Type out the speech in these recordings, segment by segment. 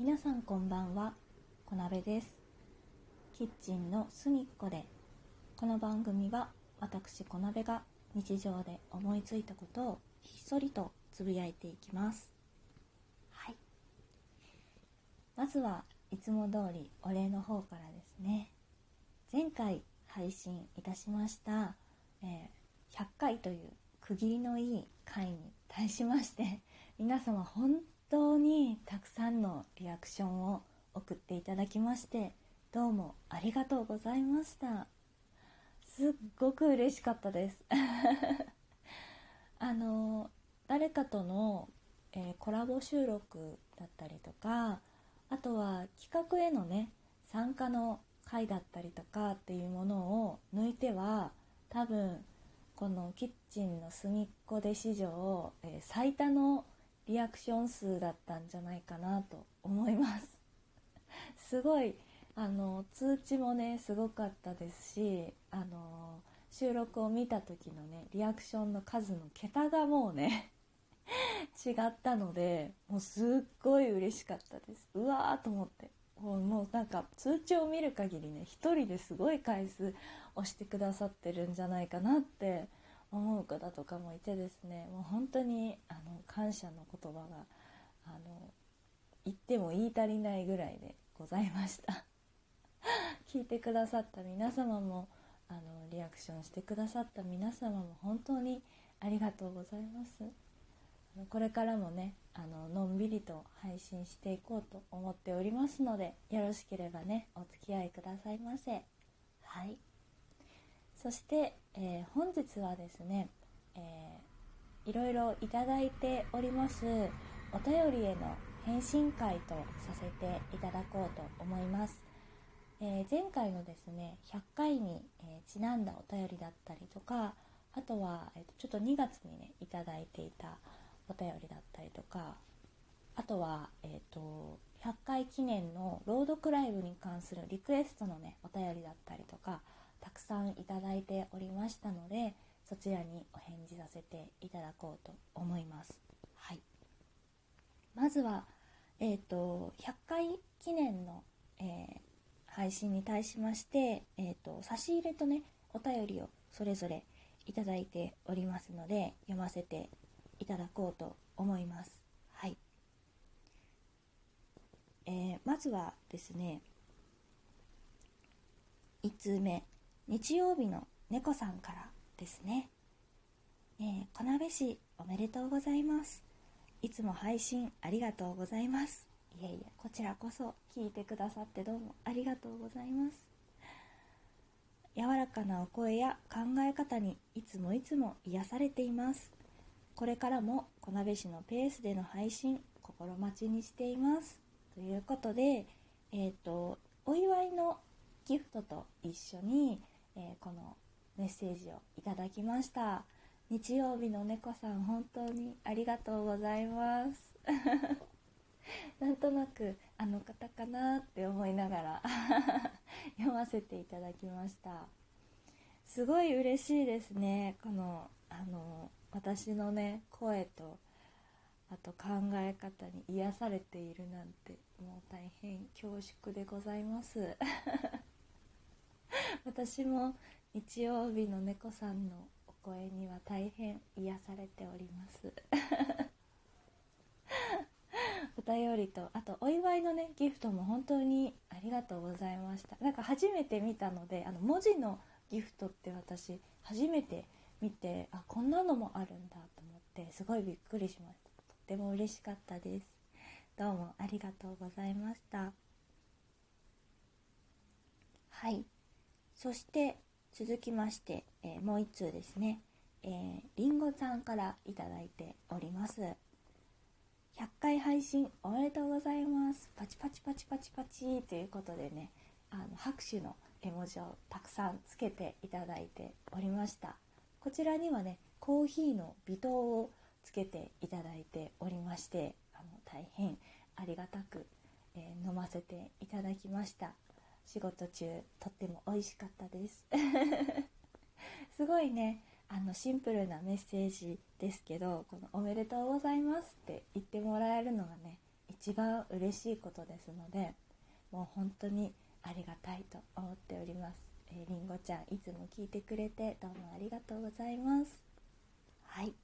皆さんこんばんは。小鍋です。キッチンの隅っこでこの番組は私小鍋が日常で思いついたことをひっそりとつぶやいていきます。はい。まずはいつも通りお礼の方からですね。前回配信いたしました、えー、100回という区切りのいい回に対しまして皆様本当にたくさんのリアクションを送っていただきましてどうもありがとうございました。すっごく嬉しかったです。あの誰かとの、えー、コラボ収録だったりとかあとは企画へのね参加の回だったりとかっていうものを抜いては多分このキッチンの隅っこで史上、えー、最多のリアクション数だったんじゃないかなと思います。すごいあの通知もねすごかったですしあの収録を見た時のねリアクションの数の桁がもうね 違ったのでもうすっごい嬉しかったです。うわーと思って。もうなんか通知を見る限りね一人ですごい回数押してくださってるんじゃないかなって思う方とかもいてですねもう本当にあの感謝の言葉があの言っても言い足りないぐらいでございました。聞いてくださった皆様もあのリアクションしてくださった皆様も本当にありがとうございます。これからもねあののんびりと配信していこうと思っておりますのでよろしければねお付き合いくださいませ。はい。そして、えー、本日はですね、えー、いろいろいただいておりますお便りへの返信会とさせていただこうと思います、えー、前回のですね100回に、えちなんだお便りだったりとかあとは、えーと、ちょっと2月にねいただいていたお便りだったりとかあとは、えーと、100回記念の朗読ライブに関するリクエストのねお便りだったりとかたくさんいただいておりましたのでそちらにお返事させていただこうと思います。はい、まずは、えーと、100回記念の、えー、配信に対しまして、えーと差し入れとねお便りをそれぞれいただいておりますので読ませていただこうと思います。はい。えー、まずはですね、1通目、日曜日の猫さんからですね。えー、小鍋市おめでとうございます。いつも配信ありがとうございます。いえいえ、こちらこそ聞いてくださってどうもありがとうございます。柔らかなお声や考え方にいつもいつも癒されています。これからも小鍋市のペースでの配信心待ちにしていますということで、えーと、お祝いのギフトと一緒に、えー、このメッセージをいただきました。日曜日の猫さん本当にありがとうございます。なんとなくあの方かなって思いながら 読ませていただきました。すごい嬉しいですね。このあの私のね声とあと考え方に癒されているなんてもう大変恐縮でございます。私も日曜日の猫さんのお声には大変癒されております。お便りとあとお祝いのねギフトも本当にありがとうございました。なんか初めて見たのであの文字のギフトって私初めて見てあこんなのもあるんだと思ってすごいびっくりしました。とっても嬉しかったです。どうもありがとうございました。はい。そして続きまして、えー、もう一通ですね。えー、りんごさんからいただいております。100回配信おめでとうございます。パチパチパチパチパチ。ということでねあの拍手の絵文字をたくさんつけていただいておりました。こちらにはねコーヒーの微糖をつけていただいておりましてあの大変ありがたく、えー、飲ませていただきました。仕事中とっても美味しかったです。すごいねあのシンプルなメッセージですけどこの「おめでとうございます」って言ってもらえるのがね一番嬉しいことですのでもう本当にありがたいと思っております、え、りんごちゃんいつも聞いてくれてどうもありがとうございます。はい。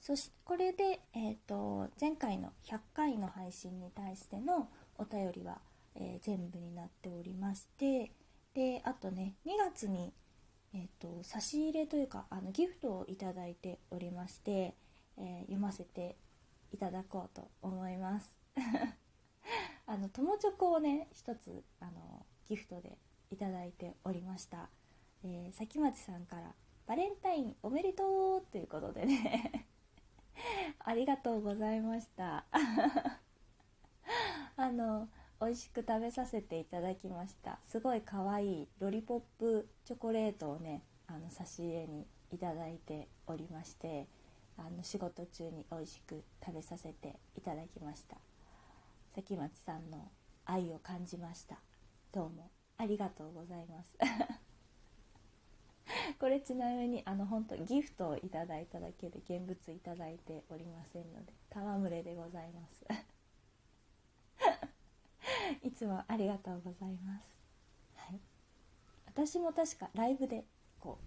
そしてこれで、えーと、前回の100回の配信に対してのお便りは、えー、全部になっておりましてであとね2月に、えーと、差し入れというかあのギフトをいただいておりまして、えー、読ませていただこうと思います。あの友チョコをね一つあのギフトでいいておりました、えー、崎町さんからバレンタインおめでとうということでね ありがとうございました。あの美味しく食べさせていただきました。すごい可愛いロリポップチョコレートをねあの差し入れにいただいておりましてあの仕事中に美味しく食べさせていただきました。関町さんの愛を感じました。どうも。ありがとうございます。これちなみにあの本当ギフトをいただいただけで現物いただいておりませんので戯れでございます。いつもありがとうございます、はい、私も確かライブでこう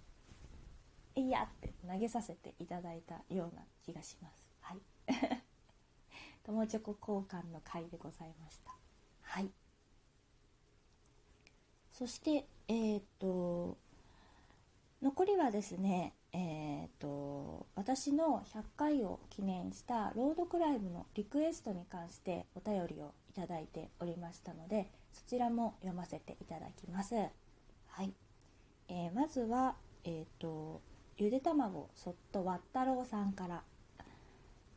「えいや!」って投げさせていただいたような気がします。はい。友チョコ交換の回でございました。はい。そしてえっ、と残りはですねえーと、私の100回を記念した朗読ライブのリクエストに関してお便りをいただいておりましたのでそちらも読ませていただきます。はいえー、まずは、えーと、ゆで卵そっとわったろうさんから、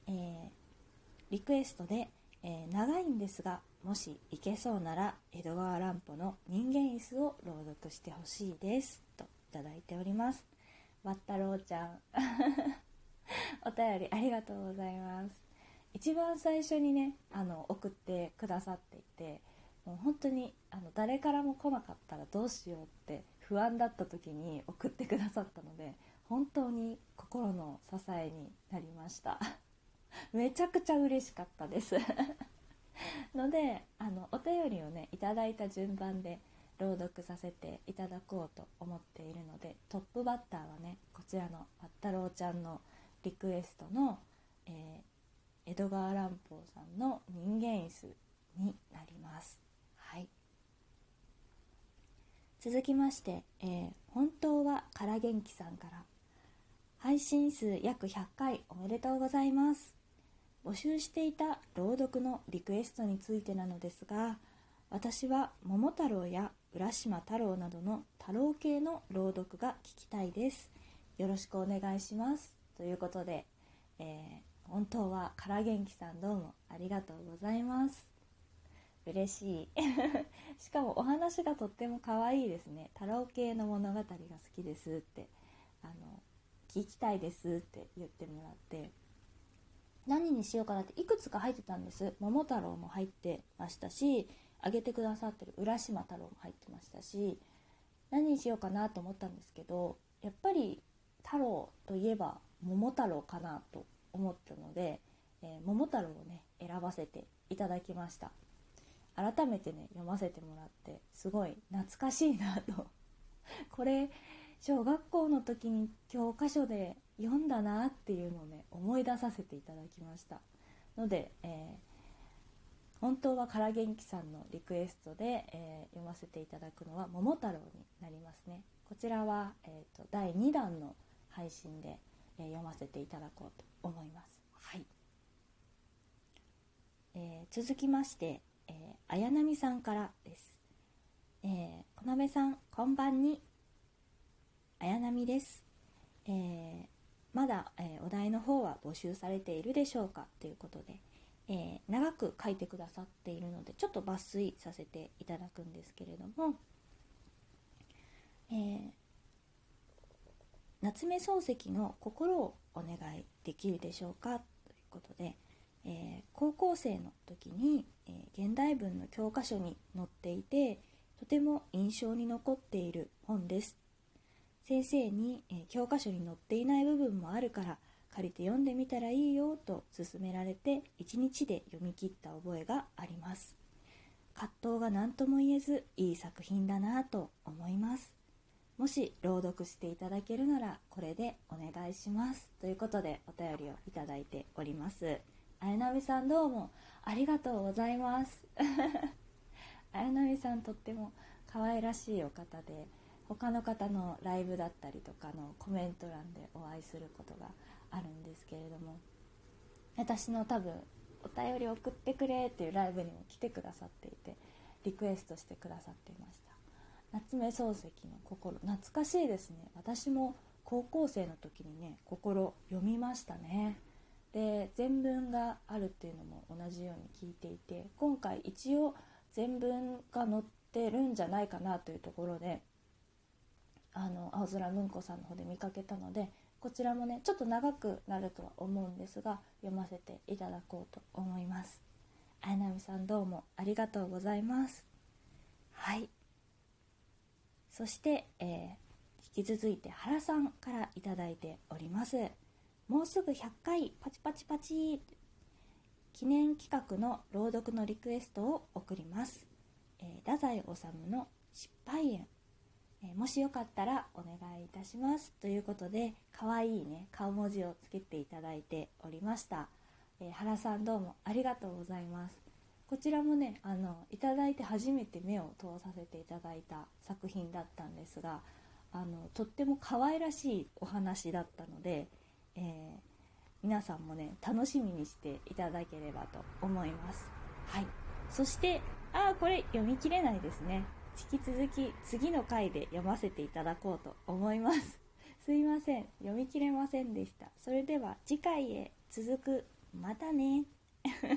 えー、リクエストで、えー、長いんですがもし行けそうなら江戸川乱歩の人間椅子を朗読してほしいですといただいております。わったろうちゃん。お便りありがとうございます。一番最初にねあの送ってくださっていてもう本当にあの誰からも来なかったらどうしようって不安だった時に送ってくださったので本当に心の支えになりました。めちゃくちゃ嬉しかったです。のであのお便りをねいただいた順番で朗読させていただこうと思っているのでトップバッターはねこちらのわったろうちゃんのリクエストの、えー、江戸川乱歩さんの人間椅子になります。はい、続きまして、えー、本当はから元気さんから。配信数約100回おめでとうございます。募集していた朗読のリクエストについてなのですが私は桃太郎や浦島太郎などの太郎系の朗読が聞きたいです。よろしくお願いします。ということで、えー、本当はから元気さんどうもありがとうございます。嬉しい。しかもお話がとっても可愛いですね。太郎系の物語が好きですって、あの、聞きたいですって言ってもらって、何にしようかなっていくつか入ってたんです。桃太郎も入ってましたし、あげてくださってる浦島太郎も入ってましたし何にしようかなと思ったんですけどやっぱり太郎といえば桃太郎かなと思ったので、えー、桃太郎をね選ばせていただきました。改めてね読ませてもらってすごい懐かしいなと。これ小学校の時に教科書で読んだなっていうのをね思い出させていただきました。ので、えー本当はから元気さんのリクエストで、えー、読ませていただくのは「桃太郎」になりますね。こちらは、えーと、第2弾の配信で、えー、読ませていただこうと思います。はい、えー、続きまして、えー、綾波さんからです。えー、こさんこんばんに。綾波です、えー、まだ、えー、お題の方は募集されているでしょうか？ということで、えー、長く書いてくださっているのでちょっと抜粋させていただくんですけれども、えー、夏目漱石の心をお願いできるでしょうかということで、えー、高校生の時に、え、現代文の教科書に載っていてとても印象に残っている本です。先生に、え、教科書に載っていない部分もあるから借りて読んでみたらいいよと勧められて1日で読み切った覚えがあります。葛藤が何とも言えずいい作品だなと思います。もし朗読していただけるならこれでお願いします。ということでお便りをいただいております。綾波さんどうもありがとうございます。綾波さんとっても可愛らしいお方で他の方のライブだったりとかのコメント欄でお会いすることがあるんですけれども私の多分お便り送ってくれっていうライブにも来てくださっていてリクエストしてくださっていました。夏目漱石の心懐かしいですね。私も高校生の時にね心読みましたね。で全文があるっていうのも同じように聞いていて今回一応全文が載ってるんじゃないかなというところであの青空文庫さんの方で見かけたのでこちらもねちょっと長くなるとは思うんですが読ませていただこうと思います。綾波さんどうもありがとうございます。はい。そして、えー、引き続いて原さんから頂いております。もうすぐ100回パチパチパチ記念企画の朗読のリクエストを送ります、えー、太宰治の失敗園えもしよかったらお願いいたします。ということで可愛いね顔文字をつけていただいておりました、えー、原さんどうもありがとうございます。こちらもねあのいただいて初めて目を通させていただいた作品だったんですがあのとっても可愛らしいお話だったので、えー、皆さんもね楽しみにしていただければと思います。はい。そしてあこれ読み切れないですね。引き続き次の回で読ませていただこうと思います。すいません。読み切れませんでした。それでは次回へ続く。またね。